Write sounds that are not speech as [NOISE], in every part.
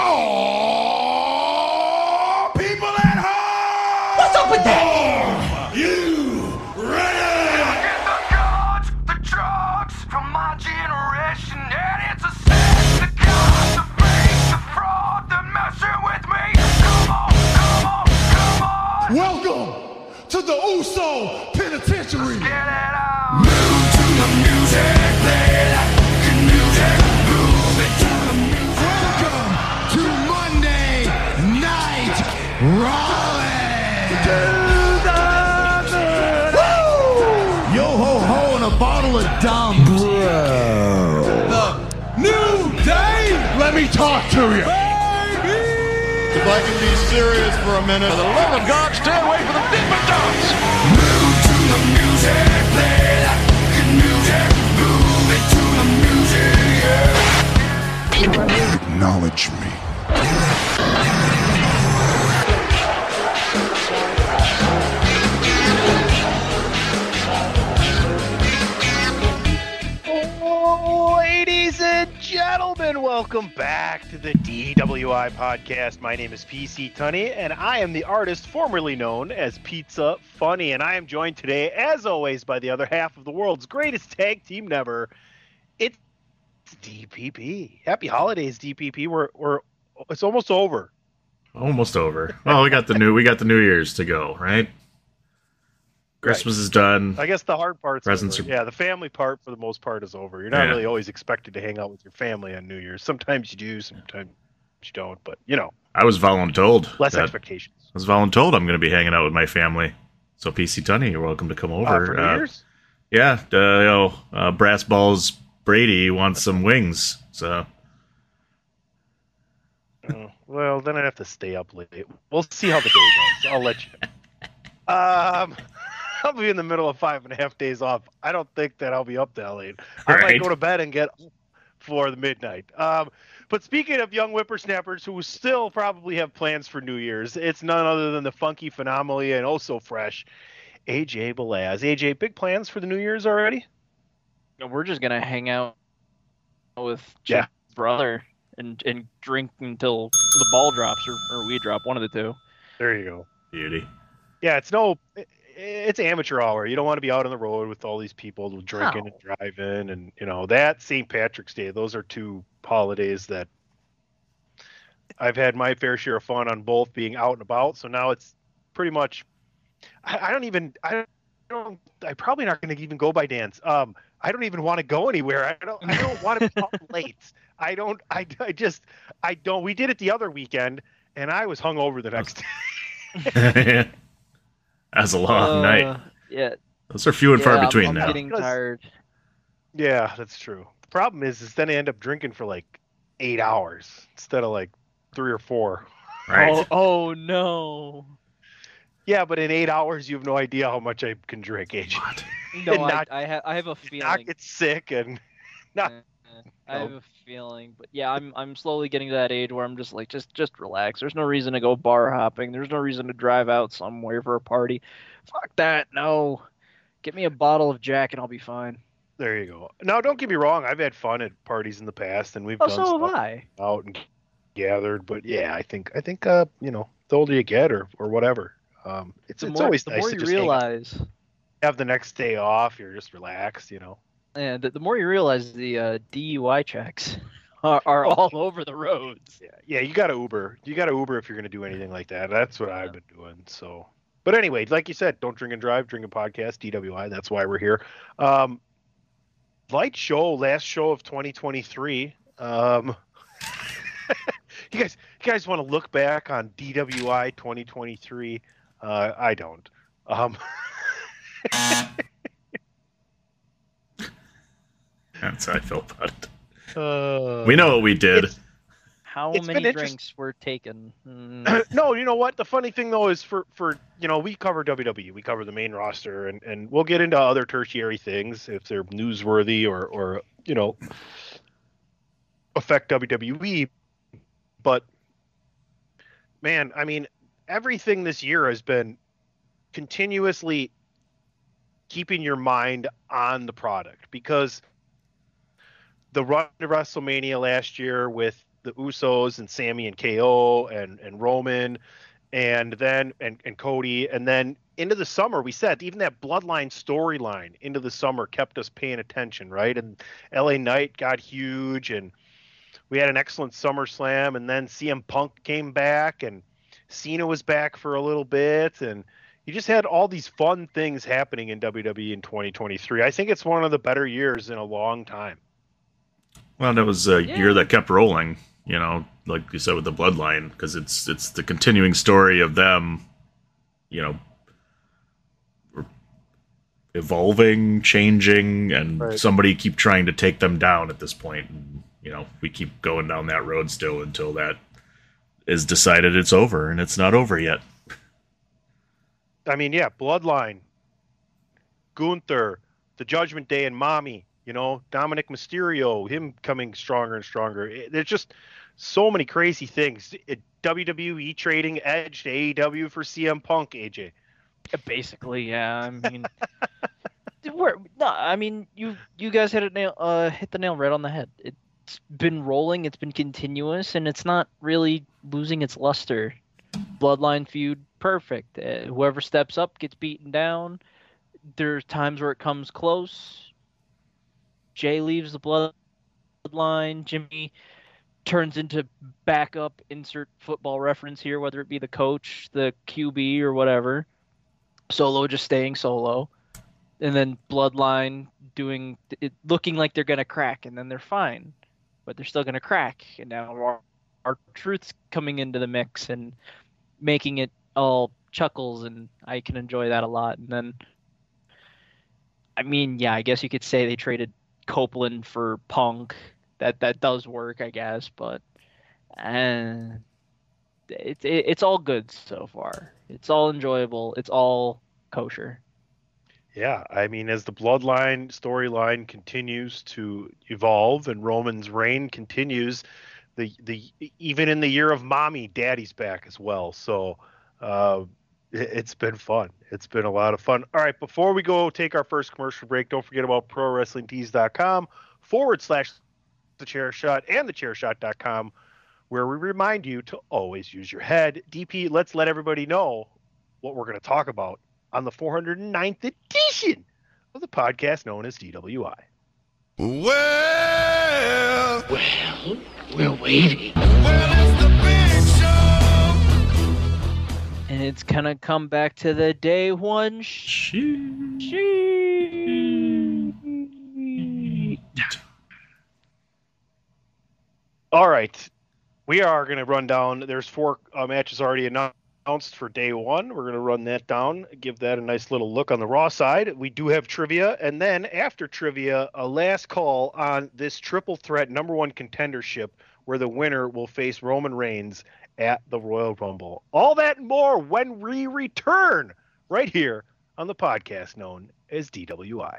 Oh, people at home! What's up with that? You ready? Get the the drugs from my generation, and it's a sin. The cops, the fake, the fraud, the messing with me. Come on, come on, come on. Welcome to the Uso Penitentiary. Me talk to you. If I can be serious for a minute. For the love of God, stay away from the Dippin' Dots. Move to the music, play that good music. Move it to the music, yeah. Acknowledge me. Welcome back to the DWI podcast. My name is PC Tunney, and I am the artist formerly known as Pizza Funny. And I am joined today, as always, by the other half of the world's greatest tag team never. It's DPP. Happy holidays, DPP. We're we're it's almost over. Almost over. Well, we got the new we got the New Year's to go, right? Christmas is done. I guess the hard part's Presents are- Yeah, the family part for the most part is over. You're not Yeah. really always expected to hang out with your family on New Year's. Sometimes you do, sometimes you don't. But you know, I was voluntold. less that- expectations. I was voluntold I'm going to be hanging out with my family. So PC Tunney, you're welcome to come Uh, over. for New Uh, Year's? yeah, uh, you know, uh, Brass Balls Brady wants some wings. So Oh, well, then I have to stay up late. We'll see how the day goes. I'll let you. [LAUGHS] Um, I'll be in the middle of five and a half days off. I don't think that I'll be up that late. I might go to bed and get for the midnight. Um, but speaking of young whippersnappers who still probably have plans for New Year's, it's none other than the funky phenomenally and also fresh AJ Belaz. AJ, big plans for the New Year's already? No, we're just gonna hang out with Yeah. Jeff's brother and and drink until the ball drops or, or we drop one of the two. There you go. beauty. Yeah, it's no, it- it's amateur hour. You don't want to be out on the road with all these people drinking and driving, and you know that St. Patrick's Day. Those are two holidays that I've had my fair share of fun on both being out and about. So now it's pretty much. I, I don't even. I don't. I probably not going to even go by dance. Um, I don't even want to go anywhere. I don't. I don't want to be out [LAUGHS] late. I don't. I, I just. I don't. We did it the other weekend, and I was hung over the next [LAUGHS] day. [LAUGHS] That's a long Uh, night. Yeah. Those are few and far yeah, I'm- between I'm now. getting tired. Yeah, that's true. The problem is, is then I end up drinking for like eight hours instead of like three or four. Right. Oh, oh no. Yeah, but in eight hours, you have no idea how much I can drink, AJ. No, [LAUGHS] And I, not- I, ha- I have a Not feeling. get sick and [LAUGHS] not I have a feeling, but yeah, I'm I'm slowly getting to that age where I'm just like, just just relax. There's no reason to go bar hopping. There's no reason to drive out somewhere for a party. Fuck that. No, get me a bottle of Jack and I'll be fine. There you go. Now, don't get me wrong. I've had fun at parties in the past, and we've Oh, done so stuff have I. out and gathered. But yeah, I think I think uh, you know, the older you get, or or whatever, um, it's The it's more, always the nice more to you just hang out, realize, have the next day off. You're just relaxed, you know. Yeah, the, the more you realize the uh, DUI checks [LAUGHS] are, are all over the roads. Yeah, yeah. You got to Uber. You got to Uber if you're going to do anything like that. That's what I've been doing. So, but anyway, like you said, don't drink and drive. Drink a podcast. DWI. That's why we're here. Um, light show. Last show of 2023. Um, [LAUGHS] you guys, you guys want to look back on DWI 2023? Uh, I don't. Um, [LAUGHS] That's how I felt about it. uh, We know what we did. How It's many interest- drinks were taken? Mm, [CLEARS THROAT] no, you know what? The funny thing though is for for you know we cover WWE, we cover the main roster, and and we'll get into other tertiary things if they're newsworthy or or you know affect WWE. But man, I mean, everything this year has been continuously keeping your mind on the product because the run to WrestleMania last year with the Usos and Sami and KO and and Roman and then and, and Cody and then into the summer we said even that bloodline storyline into the summer kept us paying attention right and LA Knight got huge and we had an excellent SummerSlam and then CM Punk came back and Cena was back for a little bit and you just had all these fun things happening in WWE in 2023. I think it's one of the better years in a long time. Well, that was a Yeah. year that kept rolling. You know, like you said with the bloodline, because it's it's the continuing story of them. You know, evolving, changing, and Right. somebody keep trying to take them down at this point. And, you know, we keep going down that road still until that is decided it's over, and it's not over yet. I mean, yeah, Bloodline, Gunther, the Judgment Day, and Mommy. You know, Dominik Mysterio, him coming stronger and stronger. It- There's just so many crazy things. It, WWE trading Edge to AEW for CM Punk. AJ. Basically, yeah. I mean, [LAUGHS] we're, no, I mean, you you guys hit it nail, uh, hit the nail right on the head. It's been rolling, it's been continuous, and it's not really losing its luster. Bloodline feud, perfect. Uh, whoever steps up gets beaten down. There's times where it comes close. Jey leaves the bloodline. Jimmy turns into backup. Insert football reference here, whether it be the coach, the QB, or whatever. Solo just staying solo, and then Bloodline doing it, looking like they're gonna crack, and then they're fine, but they're still gonna crack. And now our, our R-Truth's coming into the mix and making it all chuckles, and I can enjoy that a lot. And then, I mean, yeah, I guess you could say they traded Copeland for Punk. That that does work, I guess, but and it's it, it's all good so far. It's all enjoyable. It's all kosher. Yeah, I mean, as the Bloodline storyline continues to evolve and Roman's reign continues, the the even in the year of Mommy, Daddy's back as well. So uh, it's been fun. It's been a lot of fun. All right, before we go take our first commercial break, don't forget about ProWrestlingTees.com forward slash the chair shot and the chairshot.com where we remind you to always use your head. DP, let's let everybody know what we're going to talk about on the 409th edition of the podcast known as DWI. Well, Well, we're waiting. well, And it's gonna come back to the day one sh- sheet. All right. We are going to run down. There's four uh, matches already announced for day one. We're going to run that down, give that a nice little look on the Raw side. We do have trivia. And then after trivia, a last call on this triple threat number one contendership where the winner will face Roman Reigns at the Royal Rumble. All that and more when we return right here on the podcast known as DWI.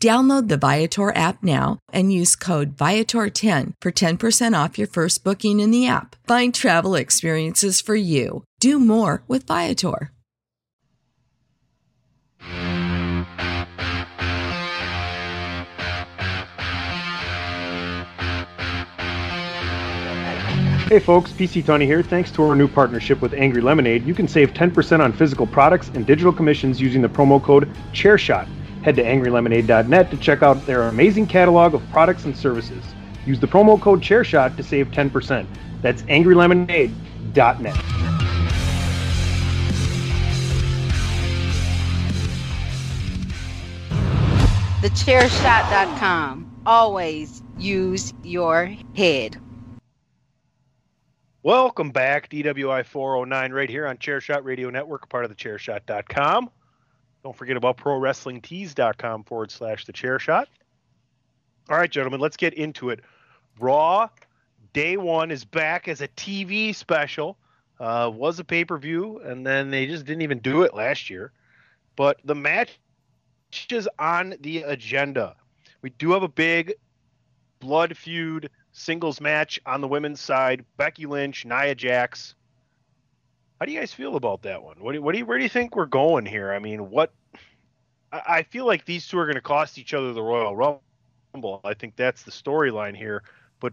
Download the Viator app now and use code Viator10 for 10% off your first booking in the app. Find travel experiences for you. Do more with Viator. Hey folks, PC Tunney here. Thanks to our new partnership with Angry Lemonade, you can save 10% on physical products and digital commissions using the promo code ChairShot. Head to angrylemonade.net to check out their amazing catalog of products and services. Use the promo code ChairShot to save 10%. That's angrylemonade.net. TheChairShot.com. Always use your head. Welcome back, DWI 409, right here on Chairshot Radio Network, part of the Chairshot.com. Don't forget about ProWrestlingTees.com forward slash the chair shot. All right, gentlemen, let's get into it. Raw Day One is back as a TV special. Uh, was a pay per view, and then they just didn't even do it last year. But the match is on the agenda. We do have a big blood feud singles match on the women's side. Becky Lynch, Nia Jax. How do you guys feel about that one? What do, what do you, where do you think we're going here? I mean, what? I, I feel like these two are going to cost each other the Royal Rumble. I think that's the storyline here. But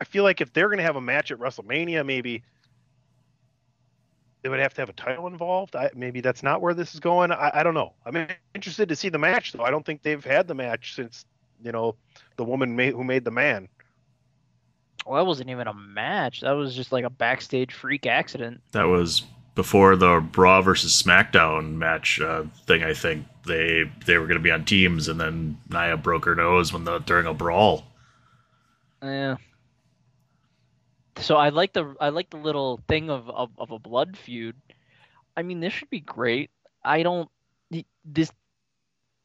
I feel like if they're going to have a match at WrestleMania, maybe they would have to have a title involved. I, maybe that's not where this is going. I, I don't know. I'm interested to see the match, though. I don't think they've had the match since you know the woman made, who made the man. Well, that wasn't even a match. That was just like a backstage freak accident. That was before the Raw versus SmackDown match uh, thing. I think they they were going to be on teams, and then Nia broke her nose when the during a brawl. Yeah. So I like the I like the little thing of, of, of a blood feud. I mean, this should be great. I don't. This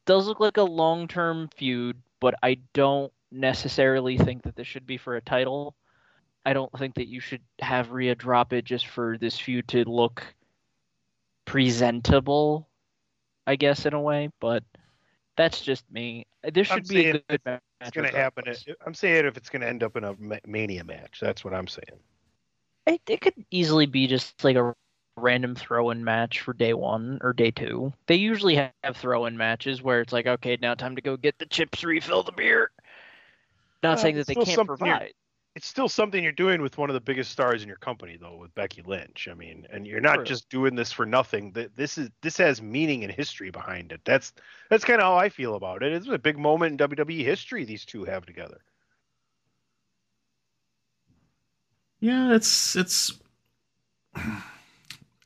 does look like a long term feud, but I don't necessarily think that this should be for a title. I don't think that you should have Rhea drop it just for this feud to look presentable, I guess, in a way. But that's just me. This I'm should be a good match. It's going to happen. I'm saying if it's going to end up in a mania match. That's what I'm saying. It, it could easily be just like a random throw-in match for day one or day two. They usually have throw-in matches where it's like, okay, now time to go get the chips, refill the beer. Not Uh, saying that they can't provide. It's still something you're doing with one of the biggest stars in your company, though, with Becky Lynch. I mean, and you're not True. just doing this for nothing. Th- This is this has meaning and history behind it. That's that's kind of how I feel about it. It's a big moment in WWE history these two have together. Yeah, it's it's.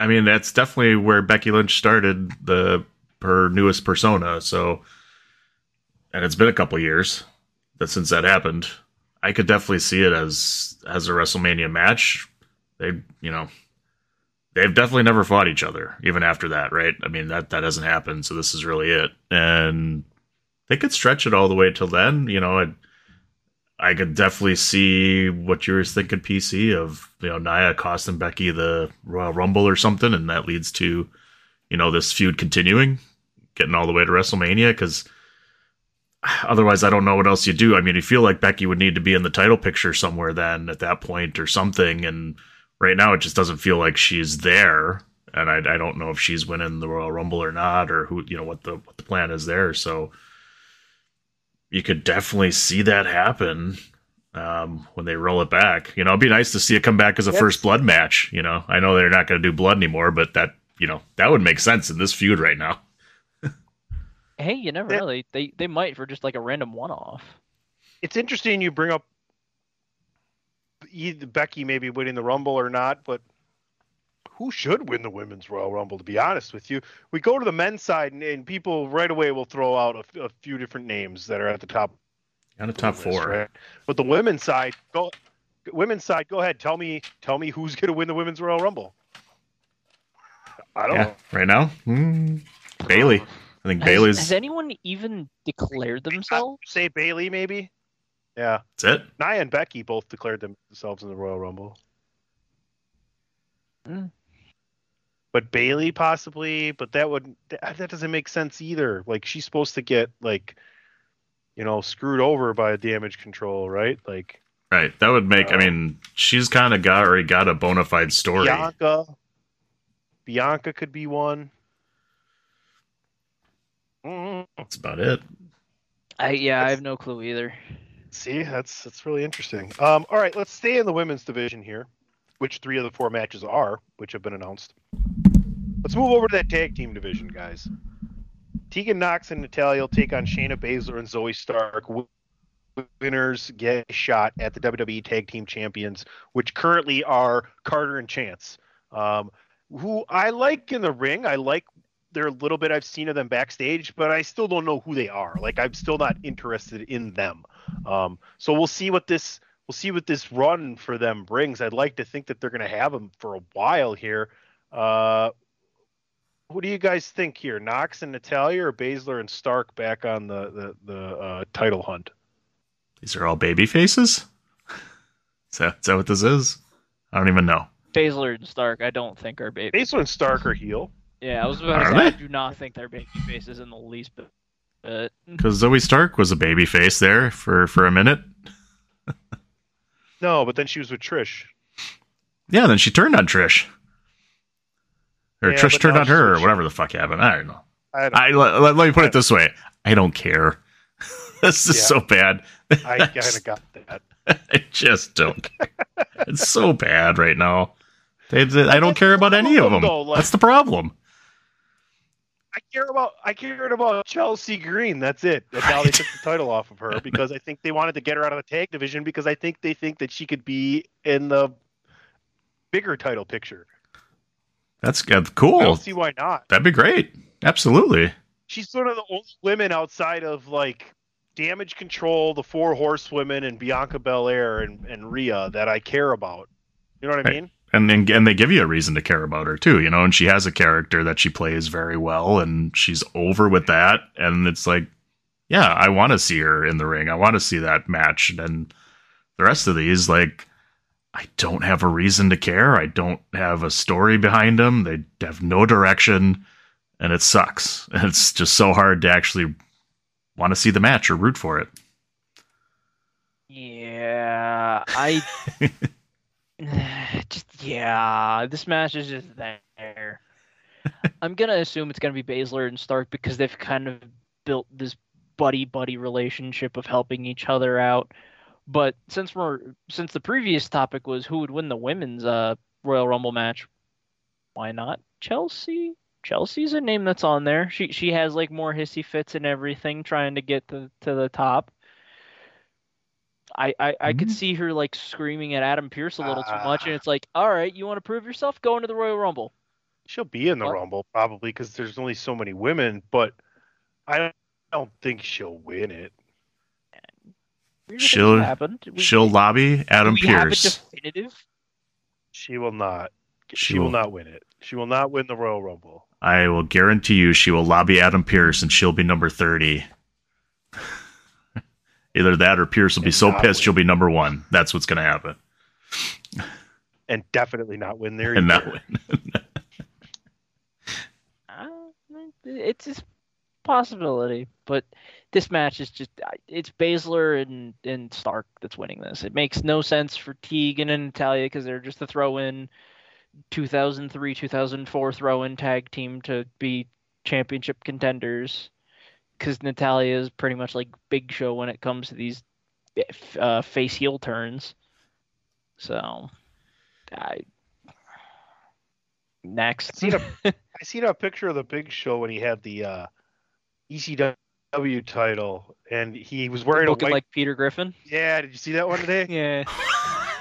I mean, that's definitely where Becky Lynch started the her newest persona. So, and it's been a couple years that since that happened. I could definitely see it as as a WrestleMania match. They, you know, they've definitely never fought each other even after that, right? I mean that that hasn't happened. So this is really it, and they could stretch it all the way till then. You know, it, I could definitely see what you were thinking, PC, of you know Nia costing Becky the Royal Rumble or something, and that leads to you know this feud continuing, getting all the way to WrestleMania. Because otherwise, I don't know what else you do. I mean, you feel like Becky would need to be in the title picture somewhere then at that point or something, and right now it just doesn't feel like she's there. And I, I don't know if she's winning the Royal Rumble or not, or who you know what the what the plan is there. So you could definitely see that happen um, when they roll it back. You know, it'd be nice to see it come back as a Yes. first blood match. You know, I know they're not going to do blood anymore, but that you know that would make sense in this feud right now. Hey, you never Yeah. know. They, they they might for just like a random one-off. It's interesting you bring up either Becky maybe winning the Rumble or not, but who should win the Women's Royal Rumble? To be honest with you, we go to the men's side, and, and people right away will throw out a few different names that are at the top On the top list, four, right? But the women's side, go women's side, go ahead. Tell me, tell me who's going to win the Women's Royal Rumble. I don't yeah, know. right now, hmm, Bayley. I think Has, Bayley's has anyone even declared themselves? Say Bayley, maybe. Yeah, that's it. Nia and Becky both declared themselves in the Royal Rumble. Hmm. But Bayley possibly, but that would that, that doesn't make sense either. Like she's supposed to get like, you know, screwed over by damage control, right? Like Right, that would make. I Uh, mean, she's kind of got already got a bona fide story. Bianca. Bianca could be one. Mm, That's about it. I yeah, I have no clue either. See, that's that's really interesting. Um, all right, let's stay in the women's division here, which three of the four matches are, which have been announced. Let's move over to that tag team division, guys. Tegan Nox and Natalya will take on Shayna Baszler and Zoey Stark. Winners get a shot at the WWE Tag Team Champions, which currently are Carter and Chance, um, who I like in the ring. I like their little bit I've seen of them backstage, but I still don't know who they are. Like I'm still not interested in them. Um, so we'll see what this we'll see what this run for them brings. I'd like to think that they're going to have them for a while here. Uh, what do you guys think here? Nox and Natalya or Baszler and Stark back on the the, the uh, title hunt? These are all baby faces. So is that, is that what this is? I don't even know. Baszler and Stark, I don't think are baby. Baszler and Stark are heel. Yeah, I was about to Are say I they? do not think they're baby faces in the least bit. Because Zoey Stark was a baby face there for for a minute. No, but then she was with Trish. Yeah, then she turned on Trish. Or Yeah, Trish but turned now on her, or she's- whatever the fuck happened. I don't know. I, don't- I let, let- let me put it this way: I don't care. [LAUGHS] this is Yeah. so bad. I [LAUGHS] kind of got that. I just don't. care. it's so bad right now. They, they- I don't care about any of [LAUGHS] them. Though, like- That's the problem. I care about I cared about Chelsea Green. That's it. And now they took the title off of her because I think they wanted to get her out of the tag division because I think they think that she could be in the bigger title picture. That's uh, I cool. don't see why not. That'd be great. Absolutely. She's sort of the only women outside of like Damage Control, the Four Horsewomen, and Bianca Belair and and Rhea that I care about. You know what I Right. mean? And and they give you a reason to care about her too, you know. And she has a character that she plays very well, and she's over with that. And it's like, yeah, I want to see her in the ring. I want to see that match. And the rest of these, like, I don't have a reason to care. I don't have a story behind them. They have no direction, and it sucks. And [LAUGHS] it's just so hard to actually want to see the match or root for it. Yeah, I [LAUGHS] [SIGHS] just yeah, this match is just there. [LAUGHS] I'm gonna assume it's gonna be Baszler and Stark because they've kind of built this buddy buddy relationship of helping each other out. But since we're since the previous topic was who would win the women's uh, Royal Rumble match, why not Chelsea? Chelsea's a name that's on there. She she has like more hissy fits and everything, trying to get to to the top. I, I, I could mm-hmm. see her like screaming at Adam Pearce a little too much, and ah. it's like, all right, you want to prove yourself? Go into the Royal Rumble. She'll be in the What? Rumble probably because there's only so many women, but I don't, think she'll win it. Weird things She'll. We- she'll lobby Adam do we have a Pearce. definitive? She will not. She, She will will- not win it. She will not win the Royal Rumble. I will guarantee you she will lobby Adam Pearce and she'll be number 30. Either that or Pearce will be And so pissed win. she'll be number one. That's what's going to happen. And definitely not win there. And not win. [LAUGHS] Uh, it's a possibility, but this match is just it's Baszler and and Stark that's winning this. It makes no sense for Tegan and Natalya because they're just a throw-in 2003 2004 throw-in tag team to be championship contenders. Because Natalya is pretty much like Big Show when it comes to these uh, face heel turns. So, I next. seen a- [LAUGHS] I seen a picture of the Big Show when he had the uh, ECW title, and he was wearing a looking white. like Peter Griffin. yeah, did you see that one today? [LAUGHS] Yeah.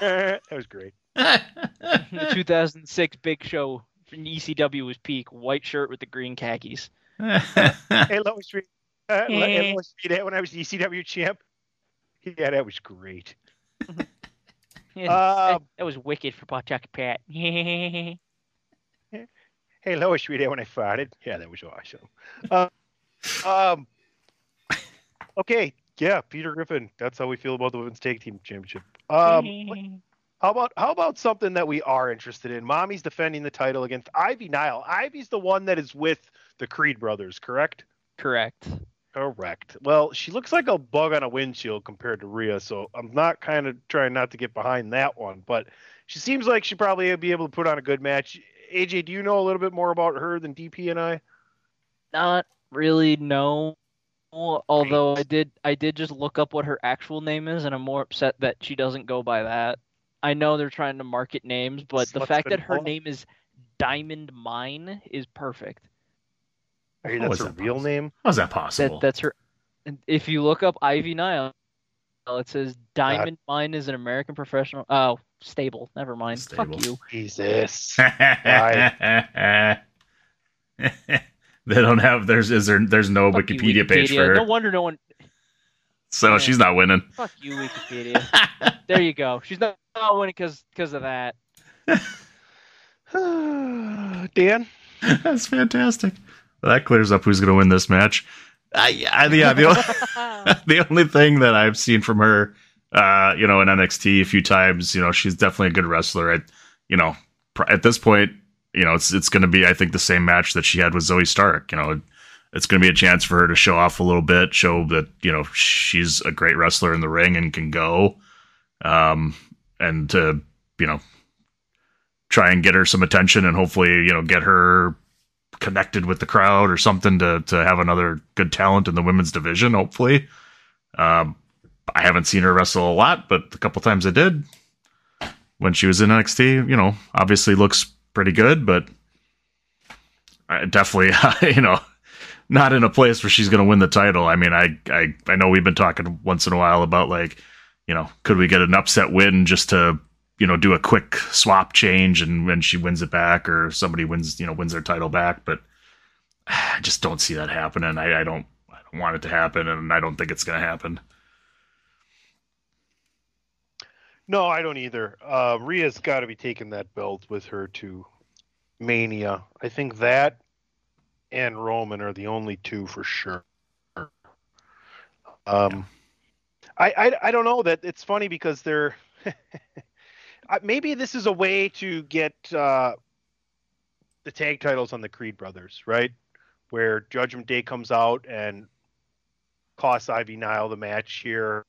[LAUGHS] that was great. the 2006 Big Show from ECW was peak. White shirt with the green khakis. hey, Reed. Uh, hey, Lois Reed, when I was the ECW champ. Yeah, that was great. [LAUGHS] Yeah, that, Um, that was wicked for Buckchuck Pat. [LAUGHS] Hey, Lois Reed, when I farted. Yeah, that was awesome. Uh, um, okay, yeah, Peter Griffin. That's how we feel about the women's tag team championship. Um, [LAUGHS] how about how about something that we are interested in? Mommy's defending the title against Ivy Nile. Ivy's the one that is with the Creed brothers, correct? Correct. Correct. Well, she looks like a bug on a windshield compared to Rhea, so I'm not kind of trying not to get behind that one, but she seems like she probably be able to put on a good match. AJ, do you know a little bit more about her than DP and I? Not really, no. Although I did, I did just look up what her actual name is, and I'm more upset that she doesn't go by that. I know they're trying to market names, but the fact that her name is Diamond Mine is perfect. Hey, How that's her that real possible? name. How's that possible? That that's her. and If you look up Ivy Nile, it says Diamond Mine is an American professional. Oh, stable. Never mind. Stable. Fuck you. Jesus. [LAUGHS] they don't have there's is there there's no Fuck you, Wikipedia, page for her. No wonder no one. so Yeah. she's not winning. Fuck you, Wikipedia. there you go. She's not, not winning because because of that. [SIGHS] Dan? [LAUGHS] That's fantastic. That clears up who's going to win this match. I, I, yeah, the, o- [LAUGHS] [LAUGHS] the only thing that I've seen from her, uh, you know, in NXT a few times, you know, she's definitely a good wrestler. At, you know, pr- at this point, you know, it's it's going to be, I think, the same match that she had with Zoey Stark. You know, it's going to be a chance for her to show off a little bit, show that you know she's a great wrestler in the ring and can go, um, and to you know try and get her some attention and hopefully you know get her connected with the crowd or something to to have another good talent in the women's division. Hopefully, um, I haven't seen her wrestle a lot, but the couple times I did when she was in NXT, you know, obviously looks pretty good, but I definitely [LAUGHS] you know not in a place where she's going to win the title. I mean, I I I know we've been talking once in a while about like you know could we get an upset win just to you know do a quick swap change and when she wins it back or somebody wins you know wins their title back but [SIGHS] i just don't see that happening i, I don't i don't want it to happen and i don't think it's going to happen No, I don't either. Uh, Rhea's got to be taking that belt with her to Mania. I think that and Roman are the only two for sure. Um, I, I I don't know that it's funny because they're [LAUGHS] maybe this is a way to get uh, the tag titles on the Creed brothers, right? Where Judgment Day comes out and costs Ivy Nile the match here,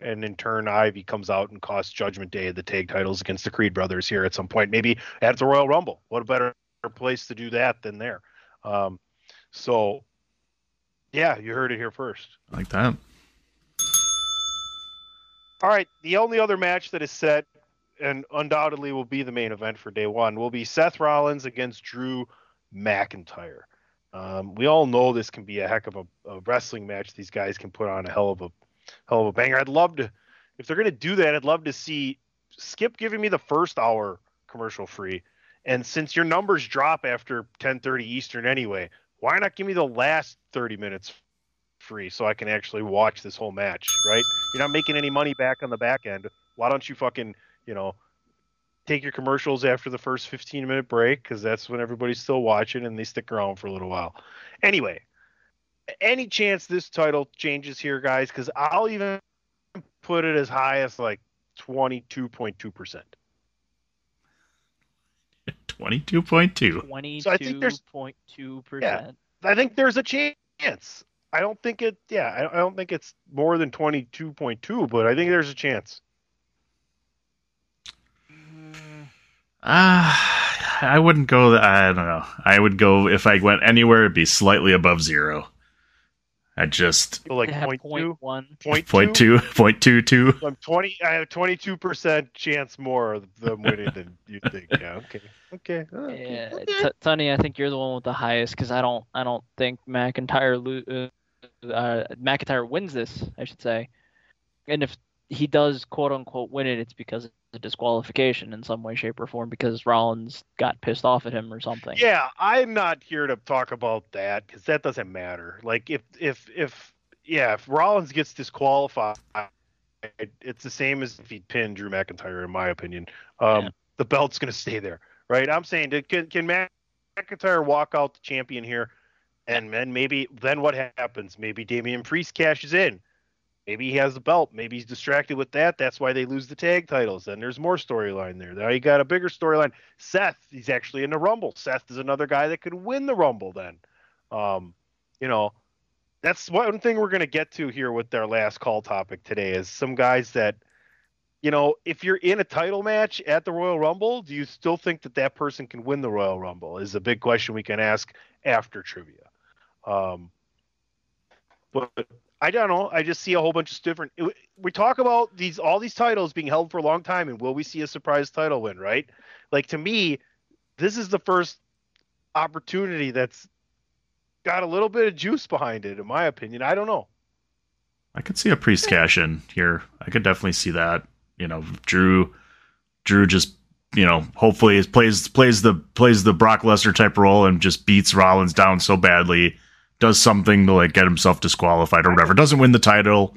and in turn Ivy comes out and costs Judgment Day the tag titles against the Creed brothers here at some point, maybe at the Royal Rumble. What a better place to do that than there. Um, so, yeah, you heard it here first. Like that. All right, the only other match that is set and undoubtedly will be the main event for day one will be Seth Rollins against Drew McIntyre. Um, we all know this can be a heck of a, a wrestling match. These guys can put on a hell of a hell of a banger. I'd love to, if they're gonna do that, I'd love to see Skip giving me the first hour commercial free. And since your numbers drop after 10:30 Eastern anyway, why not give me the last 30 minutes free so I can actually watch this whole match, right? You're not making any money back on the back end. Why don't you fucking, you know, take your commercials after the first 15 minute break because that's when everybody's still watching and they stick around for a little while. Anyway, any chance this title changes here, guys? Because I'll even put it as high as like 22.2%. 22.2. [LAUGHS] So I think there's- 22.2 Yeah. percent. I think there's a chance. I don't think it. Yeah, I, I don't think it's more than twenty two point two, but I think there's a chance. Ah, I wouldn't go. th- I don't know. I would go if I went anywhere. It'd be slightly above zero. I just So like Yeah, point point two, one. point point two. two, [LAUGHS] point two two. I'm twenty. I have twenty two percent chance more of them winning than you think. Yeah. Okay. Okay. uh, okay, Yeah, okay. T- Tony, I think you're the one with the highest because I don't, I don't think McIntyre lo- uh, uh, McIntyre wins this. I should say, and if he does quote unquote win it, it's because it's a disqualification in some way, shape, or form because Rollins got pissed off at him or something. Yeah, I'm not here to talk about that because that doesn't matter. Like if if if yeah, if Rollins gets disqualified, it's the same as if he pinned Drew McIntyre, in my opinion. Um, Yeah. The belt's gonna stay there, right? I'm saying, can can McIntyre walk out the champion here, and then maybe then what happens? Maybe Damian Priest cashes in. Maybe he has the belt. Maybe he's distracted with that. That's why they lose the tag titles. Then there's more storyline there. Now you got a bigger storyline. Seth, he's actually in the Rumble. Seth is another guy that could win the Rumble then. Um, you know, that's one thing we're going to get to here with our last call topic today is some guys that, you know, if you're in a title match at the Royal Rumble, do you still think that that person can win the Royal Rumble? Is a big question we can ask after trivia. Um, but I don't know. I just see a whole bunch of different. it- We talk about these all these titles being held for a long time, and will we see a surprise title win? Right? Like to me, this is the first opportunity that's got a little bit of juice behind it, in my opinion. I don't know. I could see a priest cash in here. I could definitely see that. You know, Drew, Drew just you know hopefully plays plays the plays the Brock Lesnar type role and just beats Rollins down so badly, does something to like get himself disqualified or whatever. Doesn't win the title,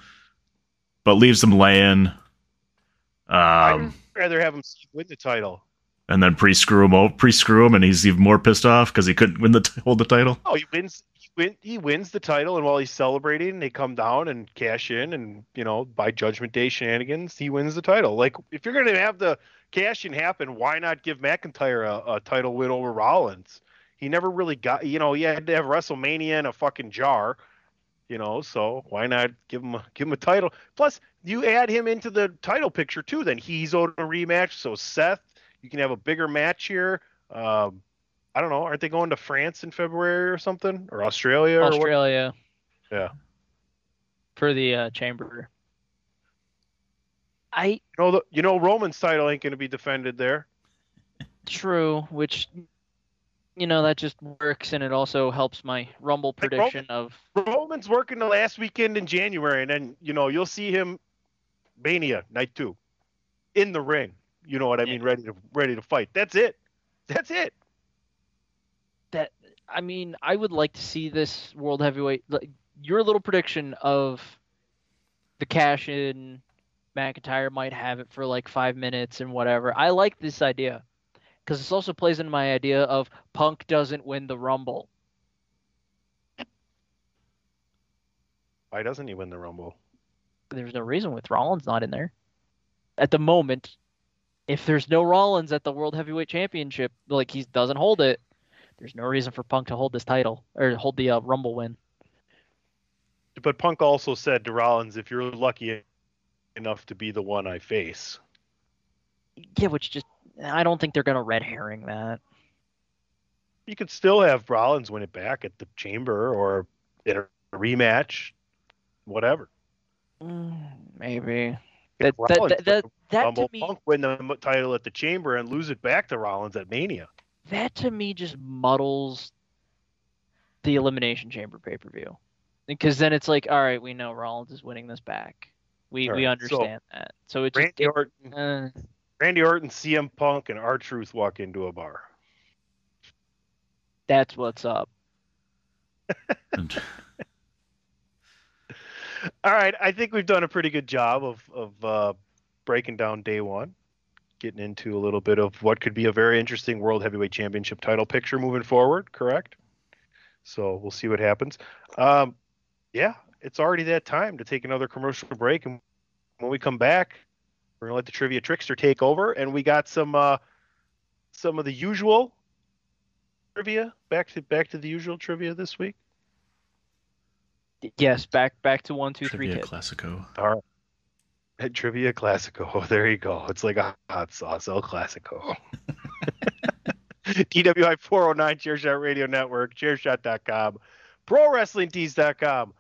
but leaves him laying. Um, I'd rather have him win the title. and then pre screw him over, pre screw him, and he's even more pissed off because he couldn't win the t- [LAUGHS] hold the title. Oh, he wins. He, win, he wins the title, and while he's celebrating, they come down and cash in, and you know, by Judgment Day shenanigans, he wins the title. Like, if you're going to have the cash in happen, why not give McIntyre a, a title win over Rollins? He never really got. You know, he had to have WrestleMania in a fucking jar. You know, so why not give him a, give him a title? Plus, you add him into the title picture too. Then he's owed a rematch. So Seth, you can have a bigger match here. Um, I don't know. Aren't they going to France in February or something, or Australia? Or? Australia Yeah. for the uh, chamber. I You know, the, you know, Roman's title ain't going to be defended there. true, which you know that just works, and it also helps my Rumble Like, prediction of Roman's working the last weekend in January, and then you know you'll see him Mania night two in the ring. You know what I Yeah. mean? Ready to ready to fight. That's it. That's it. that. I mean, I would like to see this world heavyweight. Like, your little prediction of the cash in McIntyre might have it for like five minutes and whatever. I like this idea because this also plays into my idea of Punk doesn't win the Rumble. Why doesn't he win the Rumble? There's no reason with Rollins not in there. At the moment, if there's no Rollins at the World Heavyweight Championship, like he doesn't hold it, there's no reason for Punk to hold this title or hold the uh, Rumble win. But Punk also said to Rollins, if you're lucky enough to be the one I face. Yeah, which just I don't think they're gonna red herring that. You could still have Rollins win it back at the Chamber or in a rematch, whatever. Mm, maybe. That that Rollins that, that, that to me Punk win the title at the Chamber and lose it back to Rollins at Mania. that to me just muddles the elimination chamber pay per view. Because then it's like, all right, we know Rollins is winning this back. We All we right, so understand that. So it just Randy it, Orton, uh, Randy Orton, CM Punk, and R-Truth walk into a bar. that's what's up. [LAUGHS] All right, I think we've done a pretty good job of of uh, breaking down day one, getting into a little bit of what could be a very interesting World Heavyweight Championship title picture moving forward. Correct. So we'll see what happens. Um, yeah, it's already that time to take another commercial break, and when we come back, we're gonna let the trivia trickster take over, and we got some uh, some of the usual trivia back to back to the usual trivia this week. Yes, back back to one two three Trivia kid. Classico. All right. At [LAUGHS] Trivia Classico. There you go. It's like a hot sauce, El Classico. [LAUGHS] [LAUGHS] DWI 409 Chairshot Radio Network, chairshot.com, prowrestlingtees.com,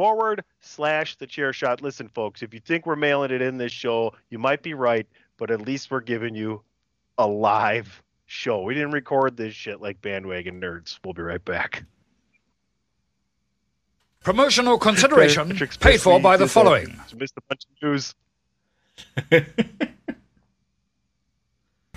forward slash the chair shot. Listen, folks, if you think we're mailing it in this show, you might be right, but at least we're giving you a live show. We didn't record this shit like bandwagon nerds. We'll be right back. Promotional consideration paid for by the following. Missed a bunch of news. [LAUGHS]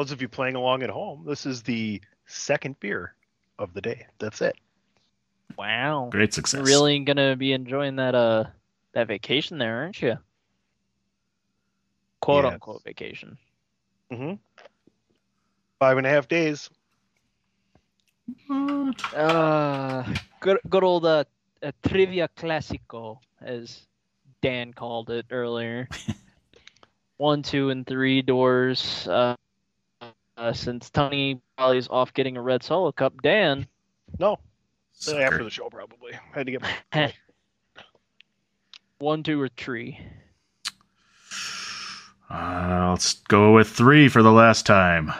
Those of you playing along at home, this is the second beer of the day. That's it. Wow. Great success. Really gonna be enjoying that uh that vacation there, aren't you? Quote Yes. unquote vacation. Mm-hmm. Five and a half days. Uh, good good old uh, uh, trivia classico, as Dan called it earlier. [LAUGHS] One, two, and three doors. Uh, uh, since Tony probably is off getting a red solo cup, Dan. No. Sucker. After the show, probably. I Had to get my. [LAUGHS] One, two, or three. Uh, let's go with three for the last time.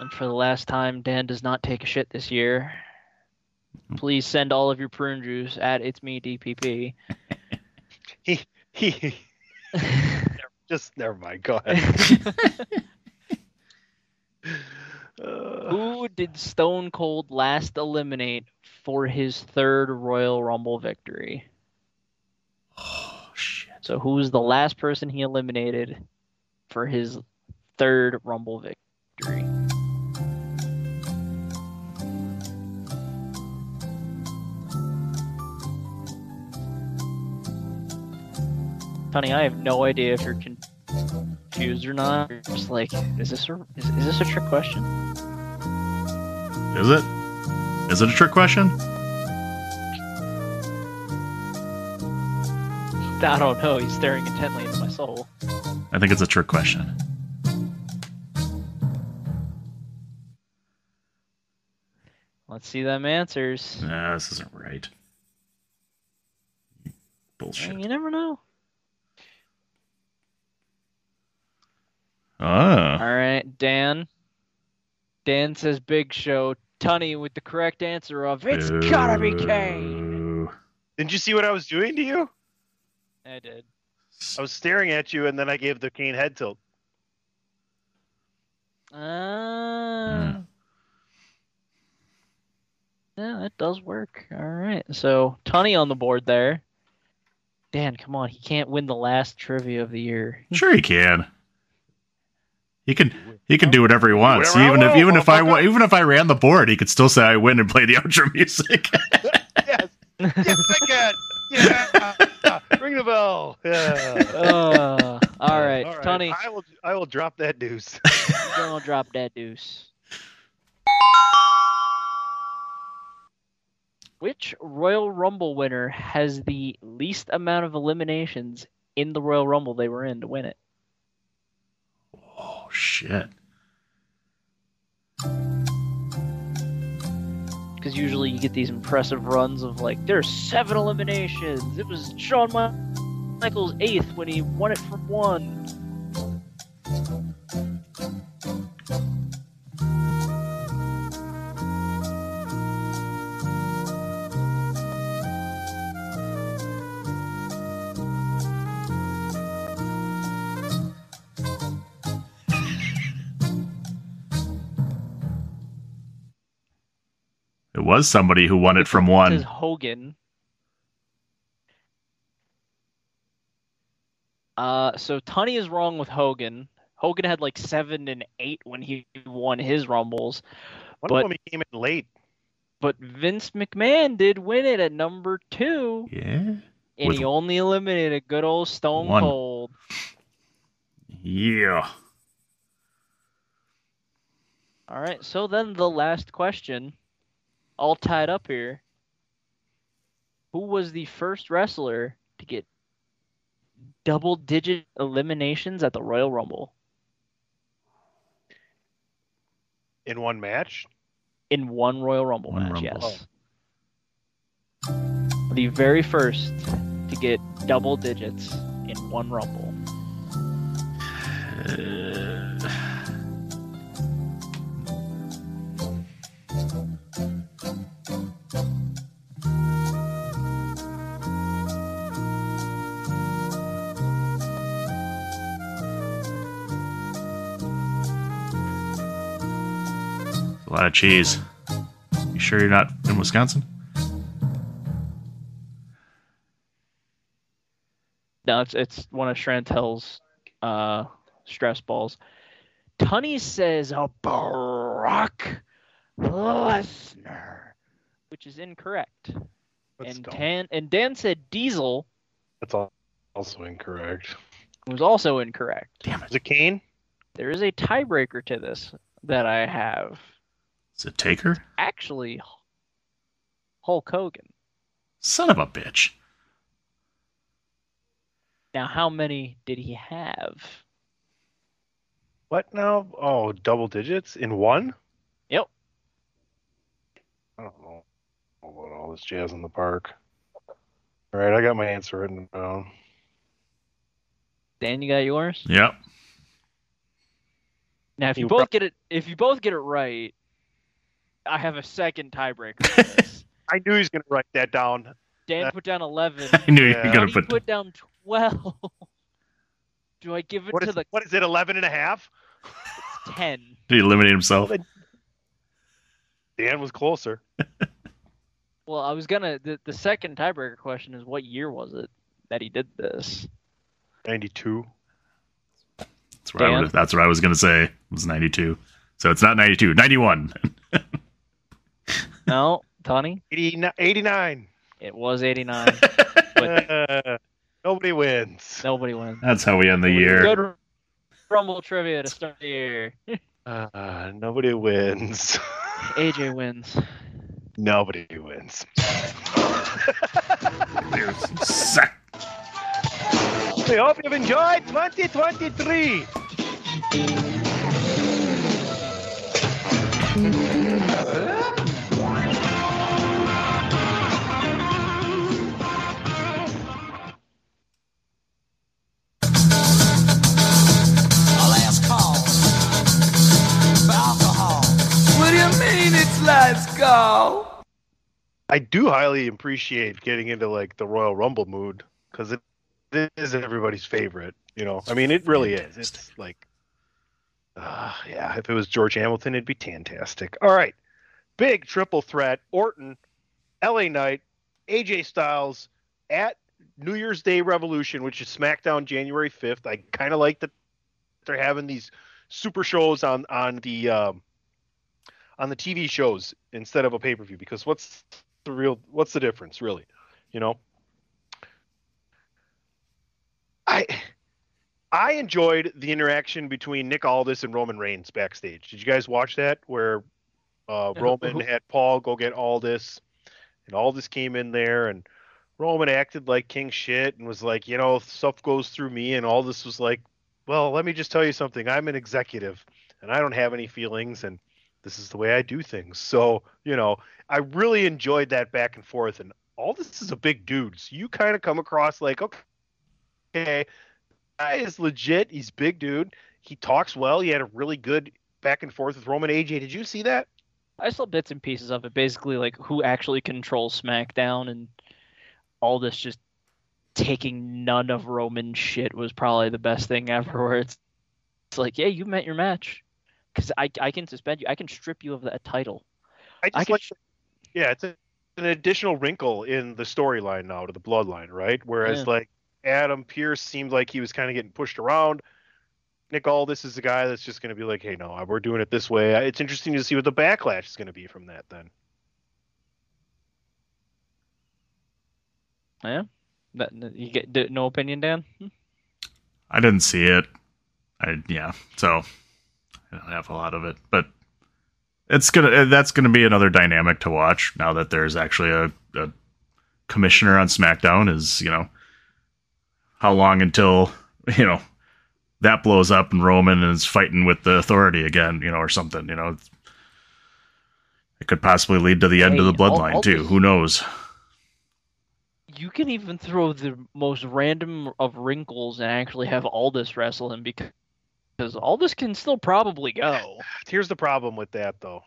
And for the last time, Dan does not take a shit this year. Please send all of your prune juice at it's me DPP. [LAUGHS] [LAUGHS] He he. Just never mind. Go ahead. Uh, [LAUGHS] Who did Stone Cold last eliminate for his third Royal Rumble victory? Oh [SIGHS] shit. So who's the last person he eliminated for his third Rumble victory? Tony, I have no idea if you're confused or not. You're just like, is this a is, is this a trick question? Is it? Is it a trick question? I don't know. He's staring intently into my soul. I think it's a trick question. Let's see them answers. Nah, this isn't right. Bullshit. You never know. Ah. All right, Dan. Dan says Big Show. Tunney with the correct answer of it's gotta be Kane. Didn't you see what I was doing to you? I did. I was staring at you, and then I gave the Kane head tilt. Uh, Yeah, that does work. All right. So Tunney on the board there. Dan, come on, he can't win the last trivia of the year. Sure, he can. He can. He can do whatever he wants. Whatever even if even if I wa- even if I ran the board, he could still say I win and play the [LAUGHS] outro music. yes, yes, I can. Yeah, ring the bell. Yeah. [LAUGHS] Uh, all right, All right. Tunney, I will. I will drop that deuce. [LAUGHS] gonna drop that deuce. Which Royal Rumble winner has the least amount of eliminations in the Royal Rumble they were in to win it? Oh shit! Because usually you get these impressive runs of like, there's seven eliminations. It was Shawn Michaels' eighth when he won it from one. Was somebody who won it from It one. says Hogan. Uh, so Tunney is wrong with Hogan. Hogan had like seven and eight when he won his rumbles, One But- of them he came in late. but Vince McMahon did win it at number two, Yeah. and With- he only eliminated good old Stone One. Cold. Yeah. All right, so then the last question, all tied up here. Who was the first wrestler to get double digit eliminations at the Royal Rumble? in one match. In one Royal Rumble One match, Rumble. yes. The very first to get double digits in one Rumble. A lot of cheese. You sure you're not in Wisconsin? No, it's it's one of Chantel's uh, stress balls. Tunney says a Brock Lesnar, which is incorrect. That's and dumb. Dan and Dan said Diesel That's al- also incorrect. was also incorrect. Damn Is it Kane? There is a tiebreaker to this that I have. Is it Taker? Actually, Hulk Hogan. Son of a bitch. Now, how many did he have? What now? Oh, double digits in one? Yep. I don't know about all this jazz in the park. All right, I got my answer written down. Dan, you got yours. Yep. Now, if you You both prob- get it, if you both get it right, I have a second tiebreaker. [LAUGHS] I knew he was going to write that down. Dan put down eleven. [LAUGHS] I knew you Yeah. were gonna Tony put. put down twelve. [LAUGHS] Do I give it What to is, the what is it, 11 and a half? ten? Did he eliminate himself? Dan was closer. Well, I was gonna. The, the second tiebreaker question is what year was it that he did this? 92. That's what, I that's what I was gonna say. It was 92. So it's not 92. 91. No, Tony. 89. 89. It was eighty nine. [LAUGHS] but Uh, nobody wins. nobody wins. That's how we end the year. Good Rumble trivia to start the year. [LAUGHS] Uh, nobody wins. AJ wins. nobody wins. [LAUGHS] Suck. We hope you've enjoyed 2023. last I do highly appreciate getting into like the Royal Rumble mood because it is everybody's favorite. You know, I mean, it really is. It's like, uh, yeah, if it was George Hamilton, it'd be fantastic. All right, big triple threat: Orton, L.A. Knight, AJ Styles at New Year's Day Revolution, which is SmackDown January fifth. I kind of like that they're having these super shows on on the um, on the TV shows instead of a pay per view because what's the real what's the difference really, you know? I I enjoyed the interaction between Nick Aldis and Roman Reigns backstage. Did you guys watch that where uh, Yeah, Roman had Paul go get Aldis, and Aldis came in there and Roman acted like king shit and was like, you know, stuff goes through me, and Aldis was like, well, let me just tell you something. I'm an executive, and I don't have any feelings, and this is the way I do things. So, you know, I really enjoyed that back and forth. And Aldis is a big dude. So you kind of come across like, okay, okay, guy is legit. He's big dude. He talks well. He had a really good back and forth with Roman AJ. Did you see that? I saw bits and pieces of it, basically like who actually controls SmackDown and Aldis just taking none of Roman shit was probably the best thing ever. Where it's, it's like, yeah, you met your match, because I I can suspend you, I can strip you of that title. I just I can like, yeah, it's a, an additional wrinkle in the storyline now to the bloodline, right? Whereas Yeah. like Adam Pearce seemed like he was kind of getting pushed around. Nick Aldis is the guy that's just going to be like, hey, no, uh, we're doing it this way. Uh, it's interesting to see what the backlash is going to be from that then. Yeah, that you get no opinion, Dan. I didn't see it. I yeah, so I don't have a lot of it, but it's gonna eh, that's gonna be another dynamic to watch now that there's actually a, a commissioner on SmackDown. Is you know how long until [LAUGHS] you know that blows up and Roman is fighting with the authority again, you know, or something. You know, it could possibly lead to the end of Hey, the all- bloodline all too. this- Who knows? You can even throw the most random of wrinkles and actually have Aldis wrestle him because because Aldis can still probably go. [SIGHS] Here's the problem with that, though.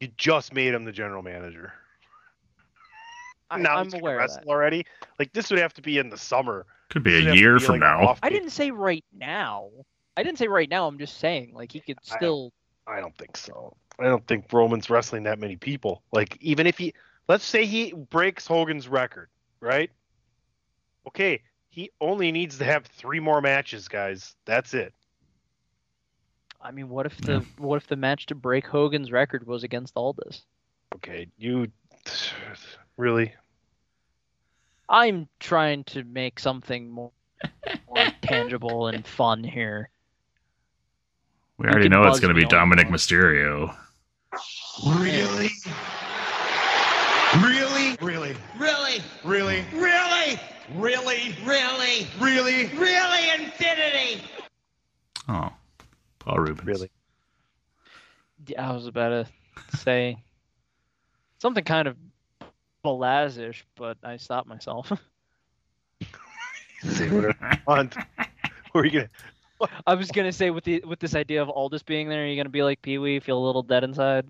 You just made him the general manager. I, now I'm he's gonna aware of wrestle that. already. Like this would have to be in the summer. Could be This a year be, from like, now. I didn't say right now. I didn't say right now. I'm just saying like he could I don't- still. I don't think so. I don't think Roman's wrestling that many people. Like even if he, let's say he breaks Hogan's record, right? Okay, he only needs to have three more matches, guys. That's it. I mean, what if the what if the match to break Hogan's record was against Aldis? Okay, you [SIGHS] really? I'm trying to make something more, more [LAUGHS] tangible and fun here. We already know it's going to be Dominik you want. Mysterio. Really? Really? Really? Really? Really? Really? Really? Really? Really? Really infinity? Oh, Paul Reubens. Really? Yeah, I was about to say [LAUGHS] something kind of balazish, but I stopped myself. [LAUGHS] Say whatever you want. [LAUGHS] Who are you gonna? I was gonna say with the with this idea of Aldis being there, you're gonna be like Pee Wee, feel a little dead inside.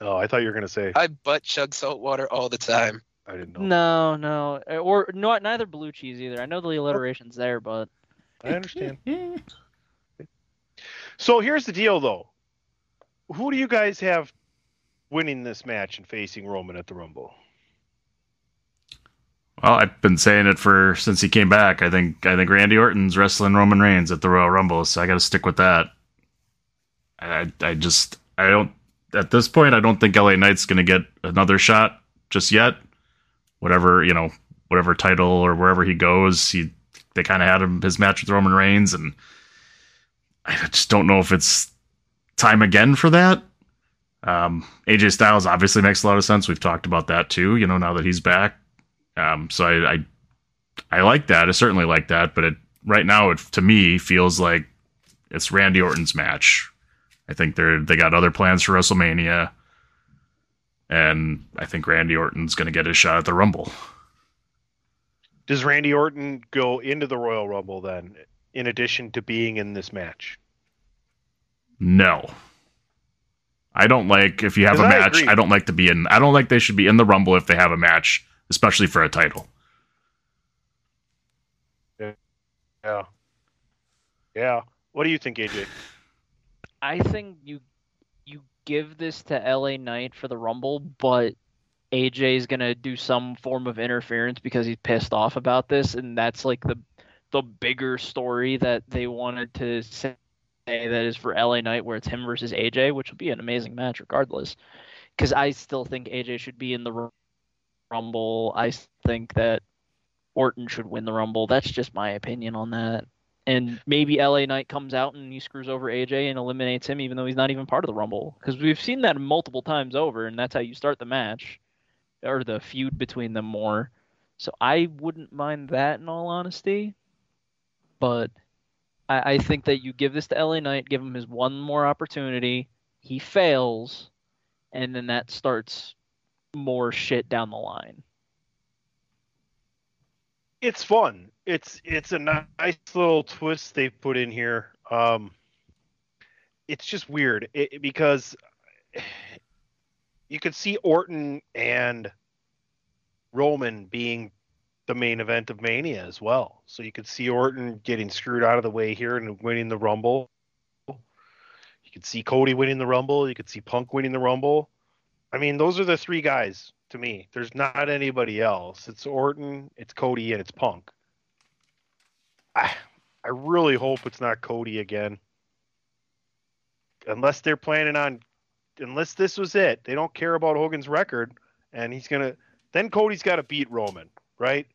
Oh, I thought you were gonna say. I butt chug salt water all the time. I didn't know. No, no, or not neither blue cheese either. I know the alliteration's there, but I understand. So here's the deal, though. Who do you guys have winning this match and facing Roman at the Rumble? Well, I've been saying it for since he came back. I think I think Randy Orton's wrestling Roman Reigns at the Royal Rumble, so I got to stick with that. I I just I don't at this point I don't think LA Knight's going to get another shot just yet. Whatever you know, whatever title or wherever he goes, he they kind of had him his match with Roman Reigns, and I just don't know if it's time again for that. Um, AJ Styles obviously makes a lot of sense. We've talked about that too. You know, now that he's back, um, so I, I I like that. I certainly like that. But it right now, it to me feels like it's Randy Orton's match. I think they're they got other plans for WrestleMania, and I think Randy Orton's going to get his shot at the Rumble. Does Randy Orton go into the Royal Rumble then, in addition to being in this match? No. I don't like if you have a match. agree. I don't like to be in. I don't like they should be in the Rumble if they have a match, especially for a title. Yeah. Yeah. What do you think, AJ? I think you you give this to LA Knight for the Rumble, but AJ is gonna do some form of interference because he's pissed off about this, and that's like the the bigger story that they wanted to say that is for LA Knight, where it's him versus AJ, which will be an amazing match regardless. Because I still think AJ should be in the Rumble. I think that Orton should win the Rumble. That's just my opinion on that. And maybe LA Knight comes out and he screws over AJ and eliminates him, even though he's not even part of the Rumble. Because we've seen that multiple times over, and that's how you start the match or the feud between them more. So I wouldn't mind that in all honesty. But I, I think that you give this to LA Knight, give him his one more opportunity. He fails, and then that starts more shit down the line. It's fun. It's it's a nice little twist they've put in here. Um, it's just weird it, because [SIGHS] you could see Orton and Roman being the main event of Mania as well. So you could see Orton getting screwed out of the way here and winning the Rumble. You could see Cody winning the Rumble. You could see Punk winning the Rumble. I mean, those are the three guys to me. There's not anybody else. It's Orton, it's Cody, and it's Punk. I I really hope it's not Cody again. Unless they're planning on unless this was it. They don't care about Hogan's record and he's gonna then Cody's gotta beat Roman, right?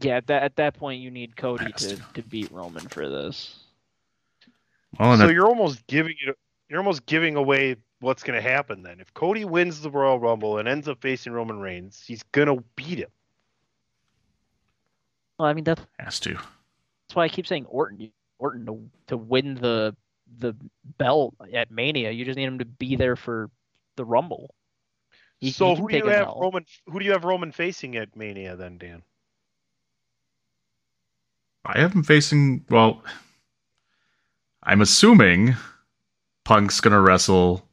Yeah, at that, at that point, you need Cody to, to beat Roman for this. Well, and so that- you're almost giving it you're almost giving away what's gonna happen then. If Cody wins the Royal Rumble and ends up facing Roman Reigns, he's gonna beat him. Well, I mean that has to. that's why I keep saying Orton. Orton to to win the the belt at Mania, you just need him to be there for the Rumble. He- so he who do you have L. Roman who do you have Roman facing at Mania then, Dan? I have him facing. Well, I'm assuming Punk's gonna wrestle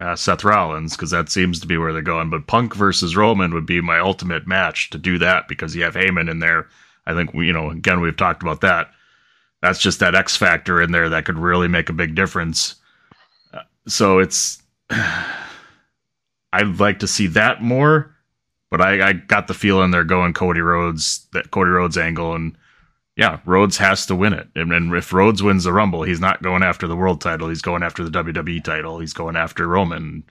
uh, Seth Rollins because that seems to be where they're going. But Punk versus Roman would be my ultimate match to do that because you have Heyman in there. I think you know, again we've talked about that. That's just that X factor in there that could really make a big difference. Uh, so it's. [SIGHS] I'd like to see that more, but I, I got the feeling they're going Cody Rhodes, that Cody Rhodes angle, and yeah, Rhodes has to win it. And, and if Rhodes wins the Rumble, he's not going after the world title. He's going after the WWE title. He's going after Roman.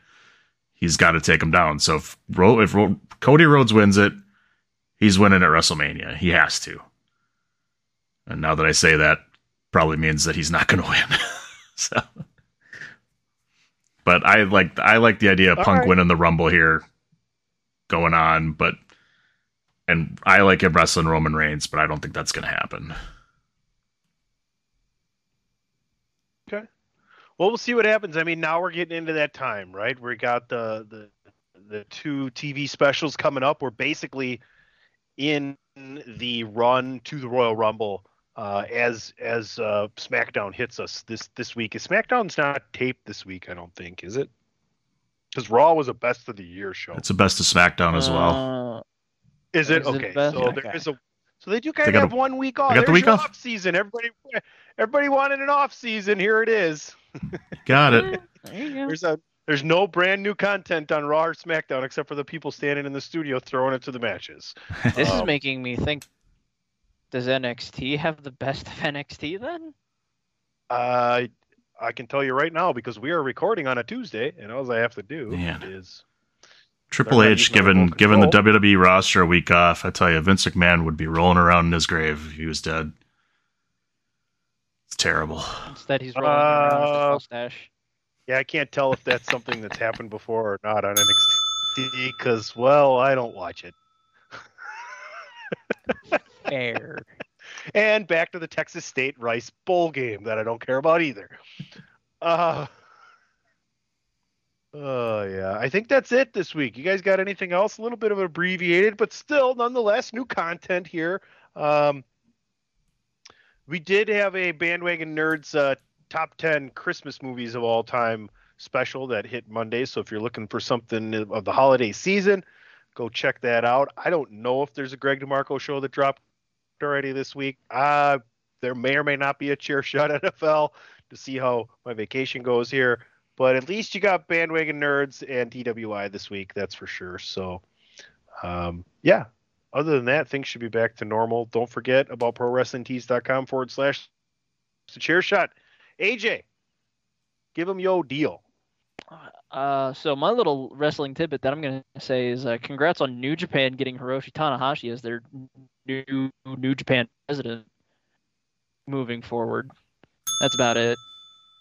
He's got to take him down. So if, Ro- if Ro- Cody Rhodes wins it, he's winning at WrestleMania. He has to. And now that I say that, probably means that he's not going [LAUGHS] to win. so, but I like I like the idea of All Punk right. winning the Rumble here, going on. But and I like him wrestling Roman Reigns, but I don't think that's going to happen. Okay. Well, we'll see what happens. I mean, now we're getting into that time, right? We got the the the two TV specials coming up. We're basically in the run to the Royal Rumble uh, as as uh, SmackDown hits us this this week. Is SmackDown's not taped this week? I don't think is it? Because Raw was a best of the year show. It's the best of SmackDown as well. Uh, Is it Is it okay? best? So Okay. there is a. So they do kind They of have a- one week off. they off. got the week your off. season. Everybody, everybody wanted an off season. Here it is. [LAUGHS] Got it. there go. There's a there's no brand new content on Raw or SmackDown except for the people standing in the studio throwing it to the matches. [LAUGHS] This is Um, making me think. Does NXT have the best of NXT then? Uh, I can tell you right now because we are recording on a Tuesday, and all I have to do Man. is Triple H using given remote given the. WWE roster a week off. I tell you, Vince McMahon would be rolling around in his grave if he was dead. It's terrible. Instead, he's rolling around with Uh, his mustache. yeah, I can't tell if that's something that's happened before or not on NXT because well, I don't watch it. [LAUGHS] Fair. And back to the Texas State Rice Bowl game that I don't care about either. Uh Oh yeah, I think that's it this week. You guys got anything else? A little bit of abbreviated, but still, nonetheless, new content here. Um, we did have a bandwagon nerds uh, top ten Christmas movies of all time special that hit Monday. So if you're looking for something of the holiday season, go check that out. I don't know if there's a Greg DeMarco show that dropped already this week. Uh, there may or may not be a chair shot [LAUGHS] NFL to see how my vacation goes here. But at least you got bandwagon nerds and DWI this week, that's for sure. So, um, yeah. Other than that, things should be back to normal. Don't forget about prowrestlingtees.com forward slash the chair shot. AJ, give them yo deal. Uh, so my little wrestling tidbit that I'm gonna say is uh, congrats on New Japan getting Hiroshi Tanahashi as their new New Japan president moving forward. That's about it.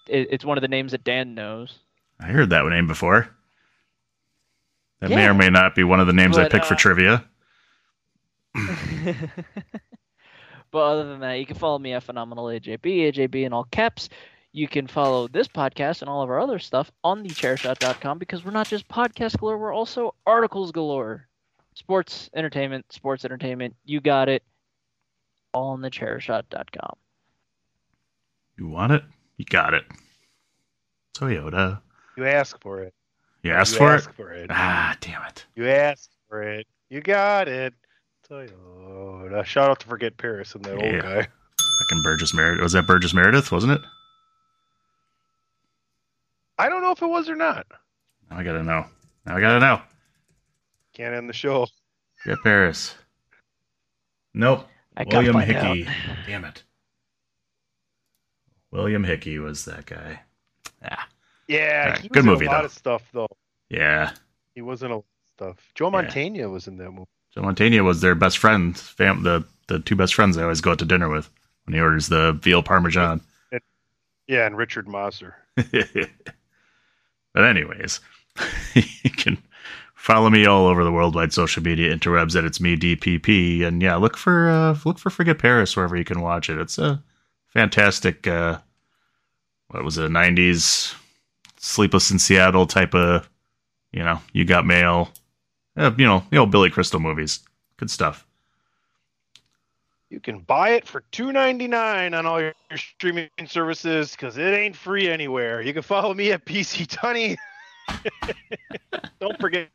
it it's one of the names that Dan knows. I heard that name before. That may or may not be one of the names I But, picked for uh, trivia. [LAUGHS] But other than that, you can follow me at Phenomenal AJB, AJB in all caps. You can follow this podcast and all of our other stuff on the thechairshot.com because we're not just podcast galore, we're also articles galore. Sports, entertainment, sports, entertainment. You got it. All on thechairshot.com. You want it? You got it. Toyota. You ask for it. You asked You for ask it? for it. Ah, damn it. You asked for it. You got it. Toyota. Shout out to Forget Paris and that Yeah. old guy. Fucking Burgess Meredith. Was that Burgess Meredith, wasn't it? I don't know if it was or not. Now I gotta know. Now I gotta know. Can't end the show. Get Paris. Nope. I gotta William Hickey. out. Damn it. William Hickey was that guy. Ah. Yeah. Yeah, Alright, he was good in movie, a lot though. of stuff though. Yeah. He wasn't a lot of stuff. Joe Mantegna was in that movie. So Mantegna was their best friend, fam- the the two best friends they always go out to dinner with when he orders the veal parmesan. [LAUGHS] Yeah, and Richard Masur. [LAUGHS] But anyways, [LAUGHS] you can follow me all over the worldwide social media interwebs at it's me DPP, and yeah, look for uh, look for Forget Paris wherever you can watch it. It's a fantastic, uh, what was it, '90s Sleepless in Seattle type of, you know, you got mail, uh, you know, the old Billy Crystal movies, good stuff. You can buy it for two ninety nine on all your, streaming services because it ain't free anywhere. You can follow me at PC Tunney. [LAUGHS] Don't forget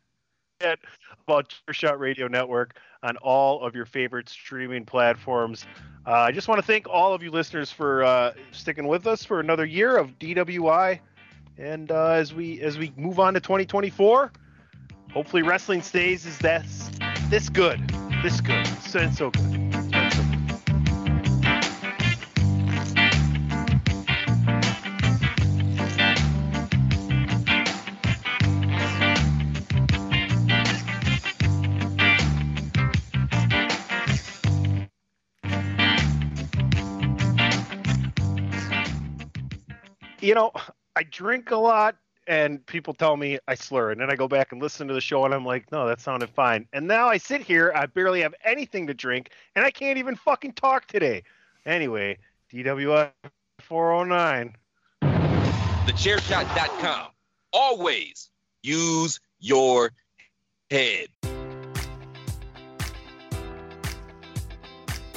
about Chair Shot Radio Network on all of your favorite streaming platforms. Uh, I just want to thank all of you listeners for uh, sticking with us for another year of DWI. And uh, as we as we move on to 2024, hopefully wrestling stays is that this good, this good, it's so good. You know, I drink a lot and people tell me I slur. And then I go back and listen to the show and I'm like, no, that sounded fine. And now I sit here, I barely have anything to drink and I can't even fucking talk today. Anyway, DWI 409. Thechairshot.com. Always use your head.